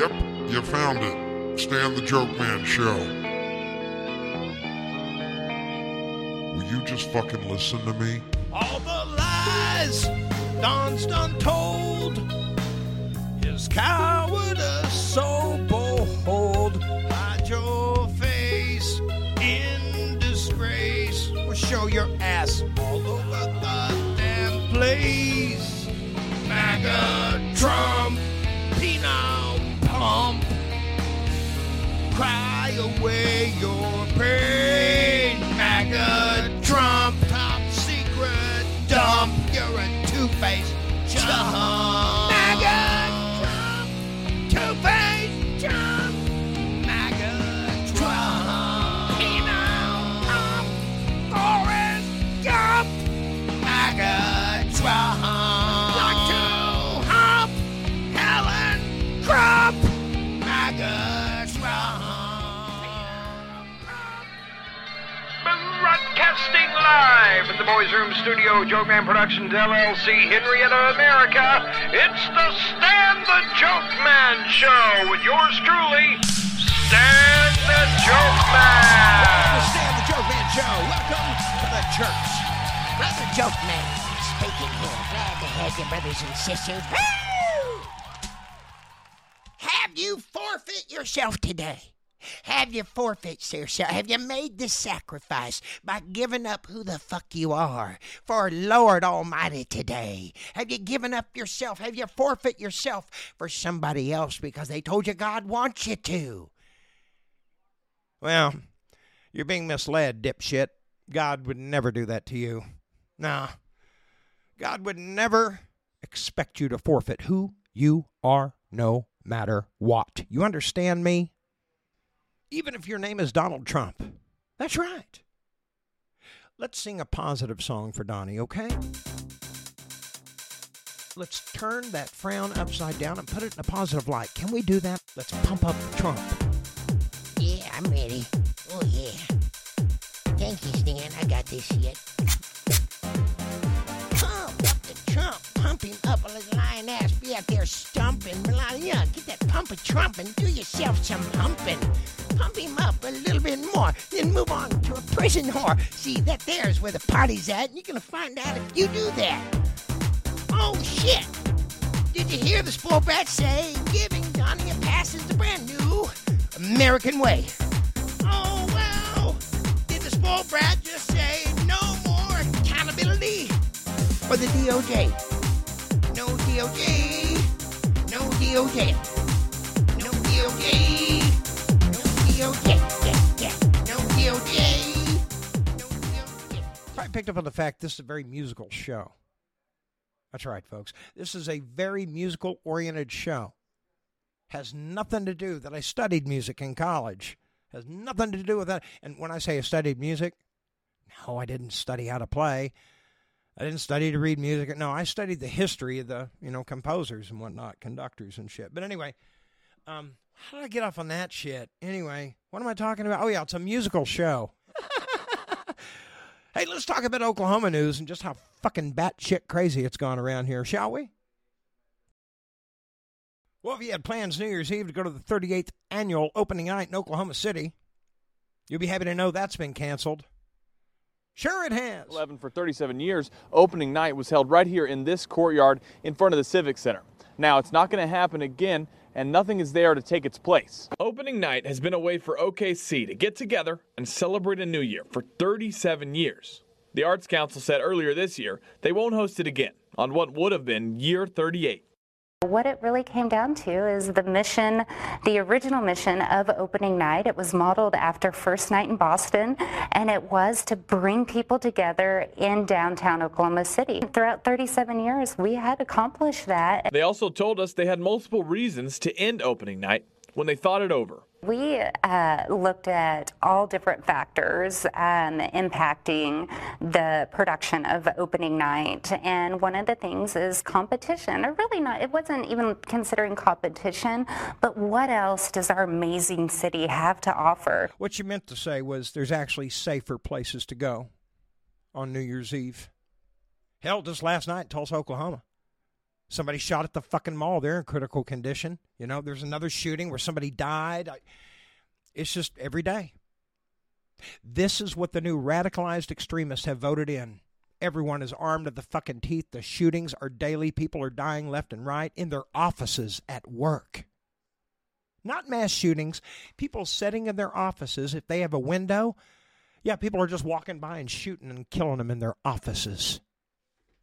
Yep, you found it. Stan the Joke Man Show. Will you just fucking listen to me? All the lies Don's done told. His cowardice so bold. Hide your face in disgrace. Or show your ass all over the damn place. MAGA away your pain. MAGA Trump, top secret dump. You're a two-faced Studio, Jokeman Productions LLC, Henryetta, America. It's the Stan the Joke Man Show with yours truly, Stan the Joke Man. Stan the Joke Man Show. Welcome to the church. Brother Joke Man speaking here. Glad to have you, brothers and sisters. Woo! Have you forfeit yourself today? Have you forfeit yourself? Have you made the sacrifice by giving up who the fuck you are for Lord Almighty today? Have you given up yourself? Have you forfeit yourself for somebody else because they told you God wants you to? Well, you're being misled, dipshit. God would never do that to you. Nah. God would never expect you to forfeit who you are, no matter what. You understand me? Even if your name is Donald Trump. That's right. Let's sing a positive song for Donnie, okay? Let's turn that frown upside down and put it in a positive light. Can we do that? Let's pump up Trump. Yeah, I'm ready. Oh, yeah. Thank you, Stan. I got this shit. Pump up the Trump. Pump him up while his lying ass be out there stumping. Melania, get that pump of Trump and do yourself some humping. Pump him up a little bit more, then move on to a prison whore. See, that there's where the party's at, and you're gonna find out if you do that. Oh, shit! Did you hear the spoiled brat say giving Donnie a pass is the brand new American way? Oh, well, did the spoiled brat just say no more accountability for the DOJ? No DOJ, no DOJ, no DOJ, I picked up on the fact this is a very musical show. That's right, folks. This is a very musical oriented show. Has nothing to do that I studied music in college. Has nothing to do with that. And when I say I studied music, no, I didn't study how to play. I didn't study to read music. No, I studied the history of the, you know, composers and whatnot, conductors and shit. But anyway, um, how did I get off on that shit? Anyway, what am I talking about? Oh yeah, it's a musical show. Hey, let's talk about Oklahoma news and just how fucking batshit crazy it's gone around here, shall we? Well, if you had plans New Year's Eve to go to the 38th annual opening night in Oklahoma City, you'll be happy to know that's been canceled. Sure, it has. 11 for 37 years, opening night was held right here in this courtyard in front of the Civic Center. Now, it's not going to happen again, and nothing is there to take its place. Opening night has been a way for OKC to get together and celebrate a new year for 37 years. The Arts Council said earlier this year they won't host it again on what would have been year 38. What it really came down to is the mission, the original mission of opening night. It was modeled after First Night in Boston, and it was to bring people together in downtown Oklahoma City. Throughout 37 years, we had accomplished that. They also told us they had multiple reasons to end opening night when they thought it over. We uh, looked at all different factors um, impacting the production of opening night, and one of the things is competition. Or really not, it wasn't even considering competition, but what else does our amazing city have to offer? What you meant to say was there's actually safer places to go on New Year's Eve. Hell, just last night in Tulsa, Oklahoma. Somebody shot at the fucking mall. They're in critical condition. You know, there's another shooting where somebody died. It's just every day. This is what the new radicalized extremists have voted in. Everyone is armed to the fucking teeth. The shootings are daily. People are dying left and right in their offices at work. Not mass shootings. People sitting in their offices, if they have a window, yeah, people are just walking by and shooting and killing them in their offices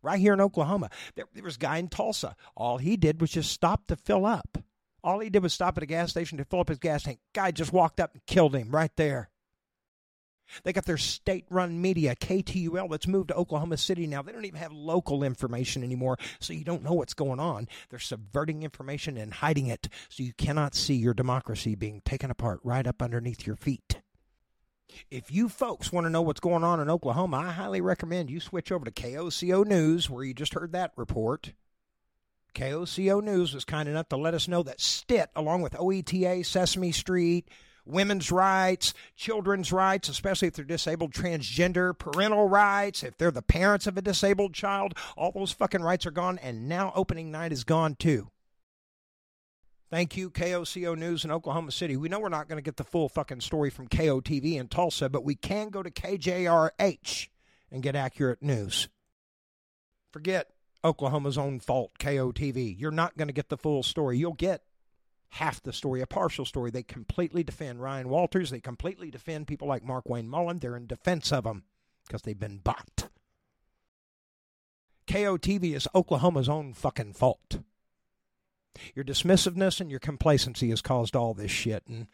right here in Oklahoma. There, there was a guy in Tulsa. All he did was just stop to fill up. All he did was stop at a gas station to fill up his gas tank. Guy just walked up and killed him right there. They got their state run media, KTUL, that's moved to Oklahoma City now. They don't even have local information anymore, so you don't know what's going on. They're subverting information and hiding it, so you cannot see your democracy being taken apart right up underneath your feet. If you folks want to know what's going on in Oklahoma, I highly recommend you switch over to KOCO News, where you just heard that report. KOCO News was kind enough to let us know that Stitt, along with OETA, Sesame Street, women's rights, children's rights, especially if they're disabled, transgender, parental rights, if they're the parents of a disabled child, all those fucking rights are gone, and now opening night is gone too. Thank you, KOCO News in Oklahoma City. We know we're not going to get the full fucking story from KOTV in Tulsa, but we can go to KJRH and get accurate news. Forget Oklahoma's own fault, KOTV. You're not going to get the full story. You'll get half the story, a partial story. They completely defend Ryan Walters. They completely defend people like Markwayne Mullin. They're in defense of them because they've been bought. KOTV is Oklahoma's own fucking fault. Your dismissiveness and your complacency has caused all this shit, and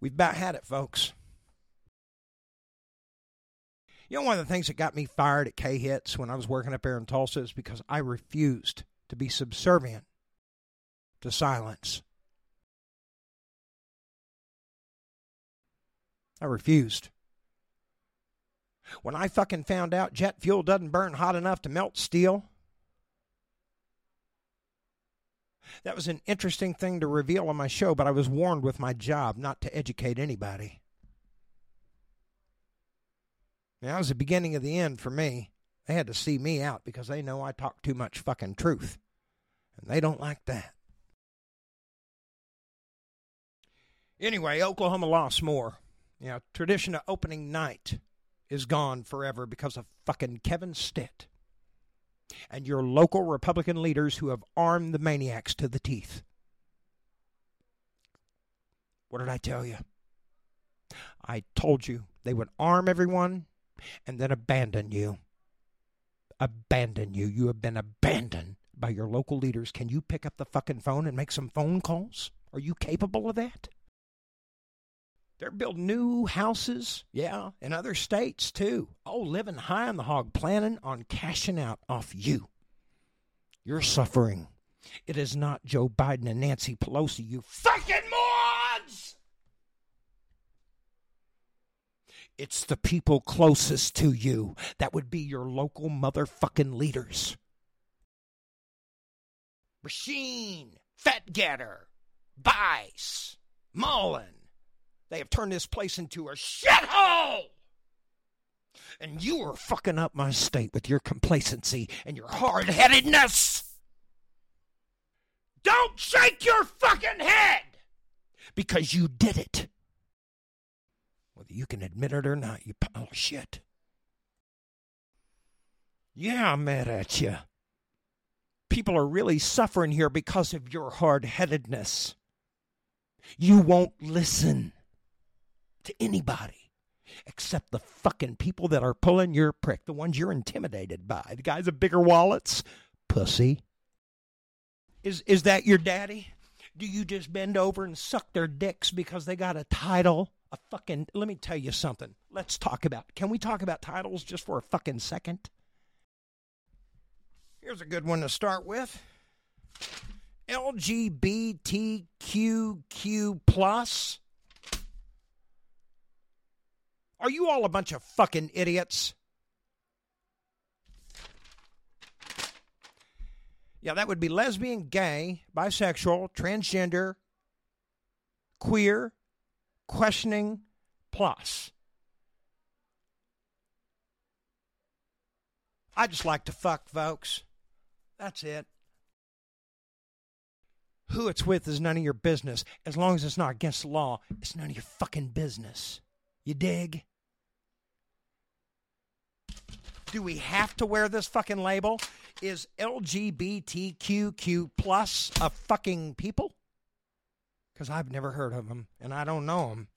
we've about had it, folks. You know, one of the things that got me fired at KHITS when I was working up there in Tulsa is because I refused to be subservient to silence. I refused. When I fucking found out jet fuel doesn't burn hot enough to melt steel, that was an interesting thing to reveal on my show, but I was warned with my job not to educate anybody. Now, that was the beginning of the end for me. They had to see me out because they know I talk too much fucking truth. And they don't like that. Anyway, Oklahoma lost more. You know, tradition of opening night is gone forever because of fucking Kevin Stitt and your local Republican leaders who have armed the maniacs to the teeth. What did I tell you? I told you they would arm everyone and then abandon you. Abandon you. You have been abandoned by your local leaders. Can you pick up the fucking phone and make some phone calls? Are you capable of that? They're building new houses, yeah, in other states too. Oh, living high on the hog, planning on cashing out off you. You're suffering. It is not Joe Biden and Nancy Pelosi, you fucking morons! It's the people closest to you. That would be your local motherfucking leaders. Rasheen, Fat Getter, Bice, Mullin, they have turned this place into a shithole. And you are fucking up my state with your complacency and your hard headedness. Don't shake your fucking head because you did it. Whether you can admit it or not, you pile of oh, shit. Yeah, I'm mad at you. People are really suffering here because of your hard headedness. You won't listen to anybody except the fucking people that are pulling your prick, the ones you're intimidated by. The guys with bigger wallets, pussy. Is is that your daddy? Do you just bend over and suck their dicks because they got a title? A fucking let me tell you something. Let's talk about Can we talk about titles just for a fucking second? Here's a good one to start with. LGBTQQ plus are you all a bunch of fucking idiots? Yeah, that would be lesbian, gay, bisexual, transgender, queer, questioning, plus. I just like to fuck, folks. That's it. Who it's with is none of your business. As long as it's not against the law, it's none of your fucking business. You dig? Do we have to wear this fucking label? Is LGBTQQ plus a fucking people? Because I've never heard of them and I don't know them.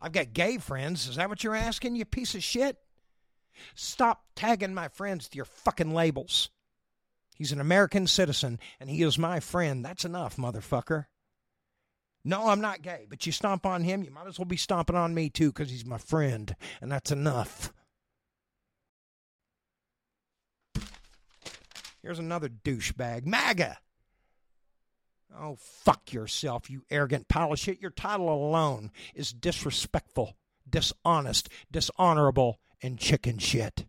I've got gay friends. Is that what you're asking, you piece of shit? Stop tagging my friends with your fucking labels. He's an American citizen and he is my friend. That's enough, motherfucker. No, I'm not gay, but you stomp on him, you might as well be stomping on me too because he's my friend, and that's enough. Here's another douchebag. MAGA! Oh, fuck yourself, you arrogant pile of shit. Your title alone is disrespectful, dishonest, dishonorable, and chicken shit.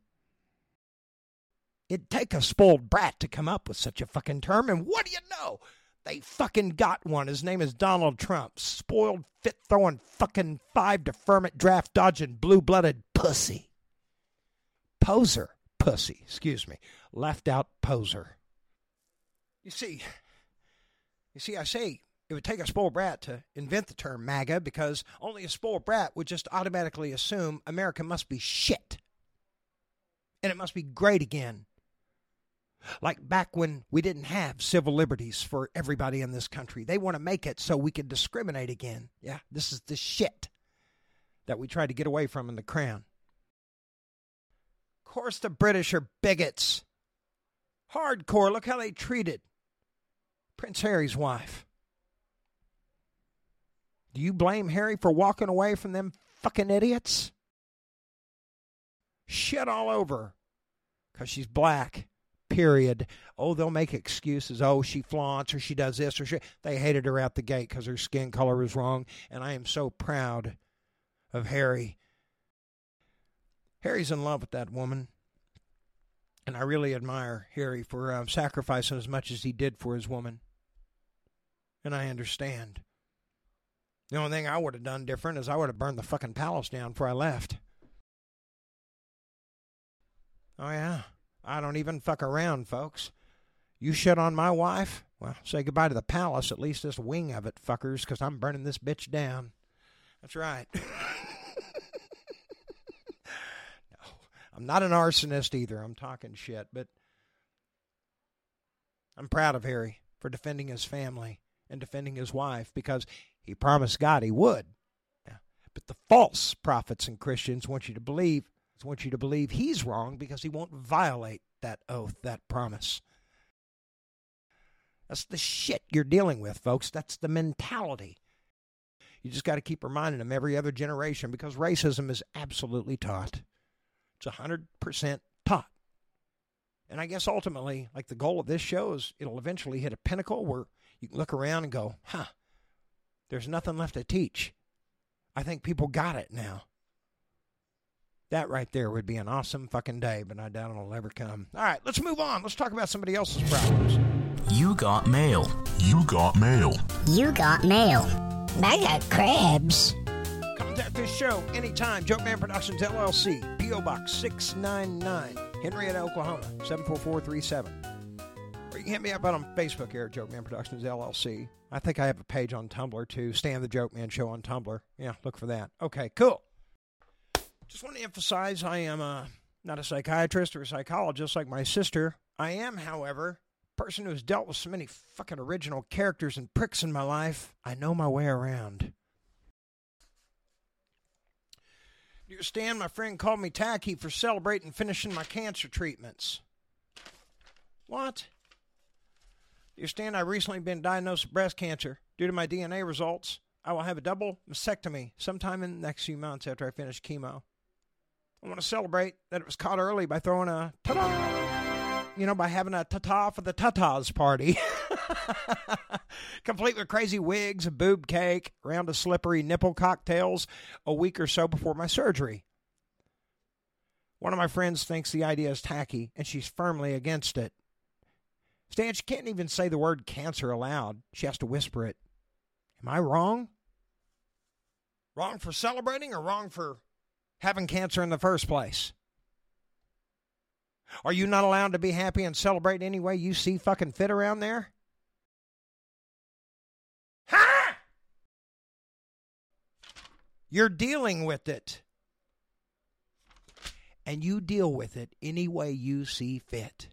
It'd take a spoiled brat to come up with such a fucking term, and what do you know? They fucking got one. His name is Donald Trump. Spoiled, fit throwing, fucking five deferment draft dodging, blue blooded pussy. Poser. Pussy, excuse me. Left out poser. You see, you see, I say it would take a spoiled brat to invent the term MAGA because only a spoiled brat would just automatically assume America must be shit. And it must be great again. Like back when we didn't have civil liberties for everybody in this country. They want to make it so we can discriminate again. Yeah, this is the shit that we tried to get away from in the crown. Of course, the British are bigots. Hardcore. Look how they treated Prince Harry's wife. Do you blame Harry for walking away from them fucking idiots? Shit all over because she's black. Period. Oh, they'll make excuses. Oh, she flaunts or she does this or she. They hated her out the gate because her skin color was wrong. And I am so proud of Harry. Harry's in love with that woman. And I really admire Harry for uh, sacrificing as much as he did for his woman. And I understand. The only thing I would have done different is I would have burned the fucking palace down before I left. Oh, yeah. I don't even fuck around, folks. You shit on my wife? Well, say goodbye to the palace, at least this wing of it, fuckers, because I'm burning this bitch down. That's right. I'm not an arsonist either. I'm talking shit, but I'm proud of Harry for defending his family and defending his wife because he promised God he would. But the false prophets and Christians want you to believe want you to believe he's wrong because he won't violate that oath, that promise. That's the shit you're dealing with, folks. That's the mentality. You just got to keep reminding them every other generation because racism is absolutely taught. It's 100% taught. And I guess ultimately, like the goal of this show is it'll eventually hit a pinnacle where you can look around and go, huh, there's nothing left to teach. I think people got it now. That right there would be an awesome fucking day, but I doubt it'll ever come. All right, let's move on. Let's talk about somebody else's problems. You got mail. You got mail. You got mail. I got crabs. Contact this show anytime. Joke Man Productions LLC, P.O. Box 699, Henryetta, Oklahoma 74437. Or you can hit me up on Facebook here at Joke Man Productions LLC. I think I have a page on Tumblr too. Stan the Joke Man Show on Tumblr. Yeah, look for that. Okay, cool. Just want to emphasize I am a, not a psychiatrist or a psychologist like my sister. I am, however, a person who has dealt with so many fucking original characters and pricks in my life. I know my way around. You understand? My friend called me tacky for celebrating finishing my cancer treatments. What? You understand? I've recently been diagnosed with breast cancer. Due to my DNA results, I will have a double mastectomy sometime in the next few months after I finish chemo. I want to celebrate that it was caught early by throwing a ta-da, you know, by having a ta-ta for the tatas party. Complete with crazy wigs, a boob cake, round of slippery nipple cocktails a week or so before my surgery. One of my friends thinks the idea is tacky, and she's firmly against it. Stan, she can't even say the word cancer aloud. She has to whisper it. Am I wrong? Wrong for celebrating or wrong for having cancer in the first place? Are you not allowed to be happy and celebrate any way you see fucking fit around there? You're dealing with it. And you deal with it any way you see fit.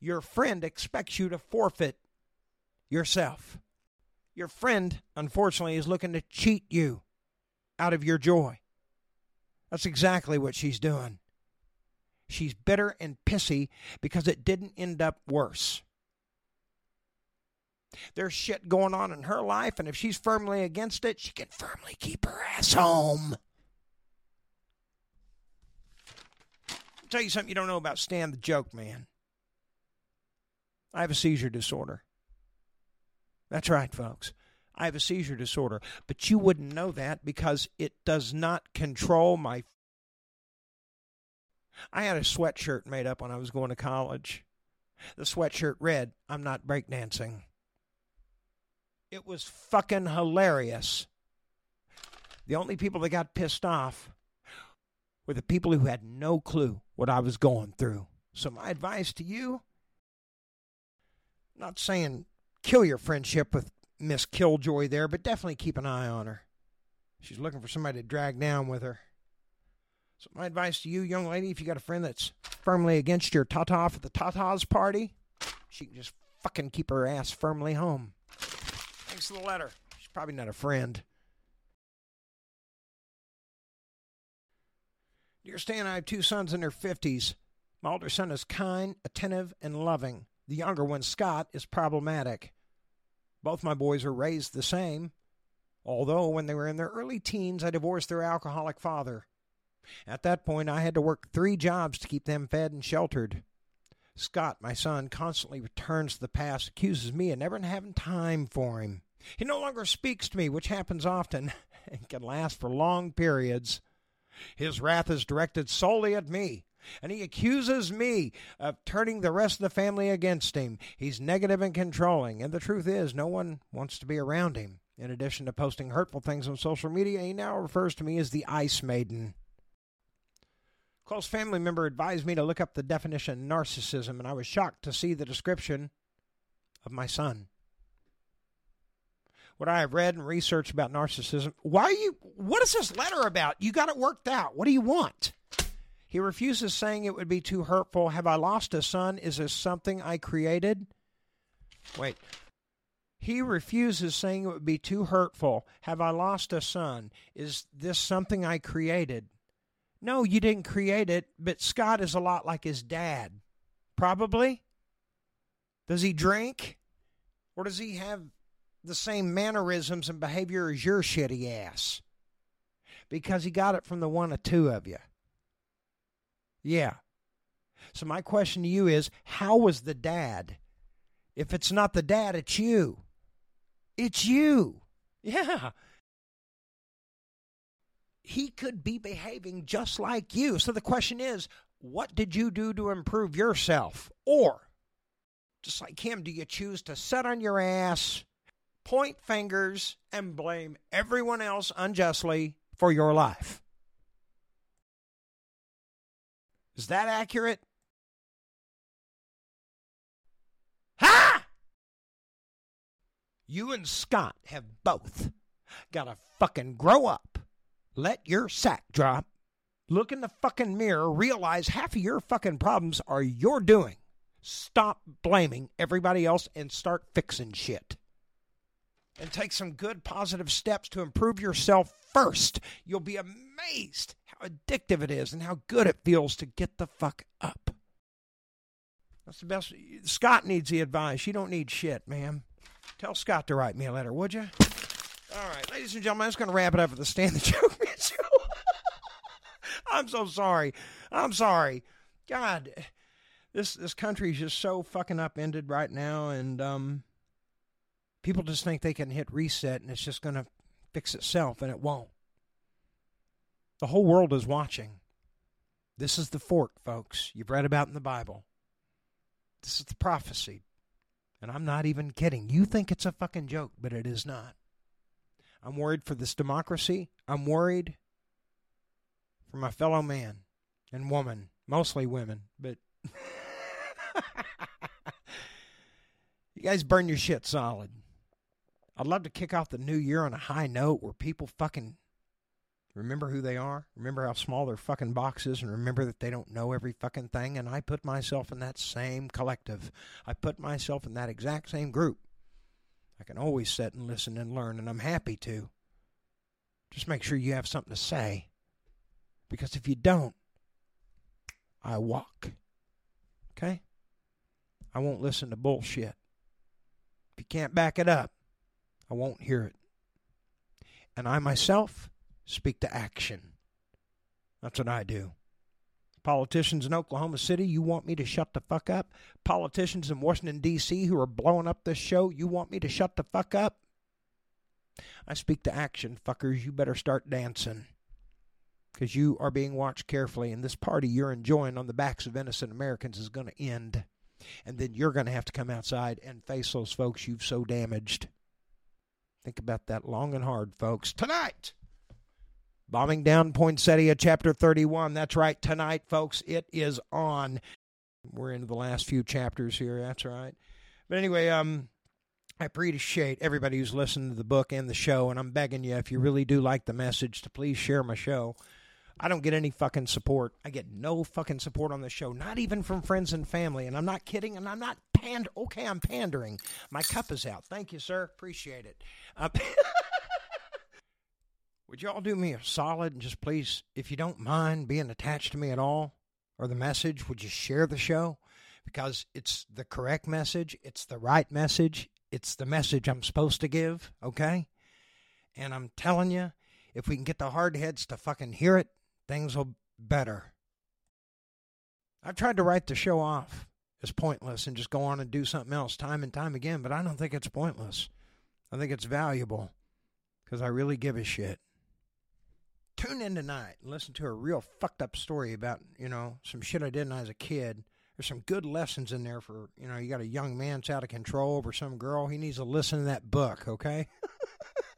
Your friend expects you to forfeit yourself. Your friend, unfortunately, is looking to cheat you out of your joy. That's exactly what she's doing. She's bitter and pissy because it didn't end up worse. There's shit going on in her life, and if she's firmly against it, she can firmly keep her ass home. I'll tell you something you don't know about Stan the Joke Man. I have a seizure disorder. That's right, folks. I have a seizure disorder, but you wouldn't know that because it does not control my. I had a sweatshirt made up when I was going to college. The sweatshirt read, I'm not breakdancing. It was fucking hilarious. The only people that got pissed off were the people who had no clue what I was going through. So, my advice to you not saying kill your friendship with Miss Killjoy there, but definitely keep an eye on her. She's looking for somebody to drag down with her. So, my advice to you, young lady, if you got a friend that's firmly against your tata for the tatas party, she can just fucking keep her ass firmly home. Thanks for the letter. She's probably not a friend. Dear Stan, I have two sons in their 50s. My older son is kind, attentive, and loving. The younger one, Scott, is problematic. Both my boys are raised the same, although when they were in their early teens, I divorced their alcoholic father. At that point, I had to work three jobs to keep them fed and sheltered. Scott, my son, constantly returns to the past, accuses me of never having time for him. He no longer speaks to me, which happens often and can last for long periods. His wrath is directed solely at me, and he accuses me of turning the rest of the family against him. He's negative and controlling, and the truth is, no one wants to be around him. In addition to posting hurtful things on social media, he now refers to me as the Ice Maiden. Close family member advised me to look up the definition narcissism, and I was shocked to see the description of my son. What I have read and researched about narcissism. Why are you? What is this letter about? You got it worked out. What do you want? He refuses, saying it would be too hurtful. Have I lost a son? Is this something I created? Wait. He refuses, saying it would be too hurtful. Have I lost a son? Is this something I created? No, you didn't create it, but Scott is a lot like his dad. Probably. Does he drink? Or does he have the same mannerisms and behavior as your shitty ass? Because he got it from the one or two of you. Yeah. So my question to you is how was the dad? If it's not the dad, it's you. It's you. Yeah. He could be behaving just like you. So the question is, what did you do to improve yourself? Or, just like him, do you choose to sit on your ass, point fingers, and blame everyone else unjustly for your life? Is that accurate? Ha! You and Scott have both got to fucking grow up. Let your sack drop. Look in the fucking mirror. Realize half of your fucking problems are your doing. Stop blaming everybody else and start fixing shit. And take some good positive steps to improve yourself first. You'll be amazed how addictive it is and how good it feels to get the fuck up. That's the best. Scott needs the advice. You don't need shit, ma'am. Tell Scott to write me a letter, would you? All right, ladies and gentlemen, I'm just going to wrap it up with the Stan the Joke show. I'm so sorry. I'm sorry. God, this this country is just so fucking upended right now, and um, people just think they can hit reset and it's just going to fix itself, and it won't. The whole world is watching. This is the fork, folks. You've read about in the Bible. This is the prophecy. And I'm not even kidding. You think it's a fucking joke, but it is not. I'm worried for this democracy. I'm worried for my fellow man and woman, mostly women, but you guys burn your shit solid. I'd love to kick off the new year on a high note where people fucking Remember who they are. Remember how small their fucking box is, and remember that they don't know every fucking thing. And I put myself in that same collective. I put myself in that exact same group. I can always sit and listen and learn, and I'm happy to. Just make sure you have something to say. Because if you don't, I walk. Okay? I won't listen to bullshit. If you can't back it up, I won't hear it. And I myself speak to action. That's what I do. Politicians in Oklahoma City, you want me to shut the fuck up? Politicians in Washington, D.C., who are blowing up this show, you want me to shut the fuck up? I speak to action, fuckers. You better start dancing. Because you are being watched carefully, and this party you're enjoying on the backs of innocent Americans is going to end. And then you're going to have to come outside and face those folks you've so damaged. Think about that long and hard, folks. Tonight! Bombing down Poinsettia, chapter 31. That's right, tonight, folks, it is on. We're into the last few chapters here. That's right. But anyway, um, I appreciate everybody who's listened to the book and the show, and I'm begging you, if you really do like the message, to please share my show. I don't get any fucking support. I get no fucking support on the show, not even from friends and family. And I'm not kidding, and I'm not pand. Okay, I'm pandering. My cup is out. Thank you, sir. Appreciate it. Uh, Would you all do me a solid and just please, if you don't mind being attached to me at all or the message, would you share the show? Because it's the correct message, it's the right message, it's the message I'm supposed to give, okay? And I'm telling you, if we can get the hard heads to fucking hear it, things will better. I've tried to write the show off as pointless and just go on and do something else time and time again, but I don't think it's pointless. I think it's valuable because I really give a shit tune in tonight and listen to a real fucked up story about, you know, some shit I did when I was a kid. There's some good lessons in there for, you know, you got a young man that's out of control over some girl. He needs to listen to that book, okay?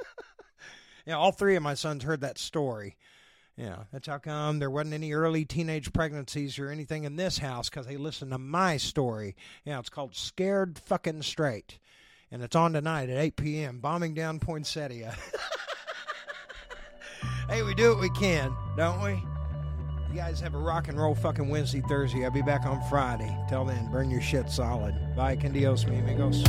yeah, all three of my sons heard that story. Yeah, that's how come there wasn't any early teenage pregnancies or anything in this house because they listened to my story. Yeah, it's called Scared Fucking Straight. And it's on tonight at 8 p.m. Bombing down Poinsettia. hey, we do what we can, don't we? You guys have a rock and roll fucking Wednesday, Thursday. I'll be back on Friday. Till then, burn your shit solid. Bye, can Dios, mi amigos.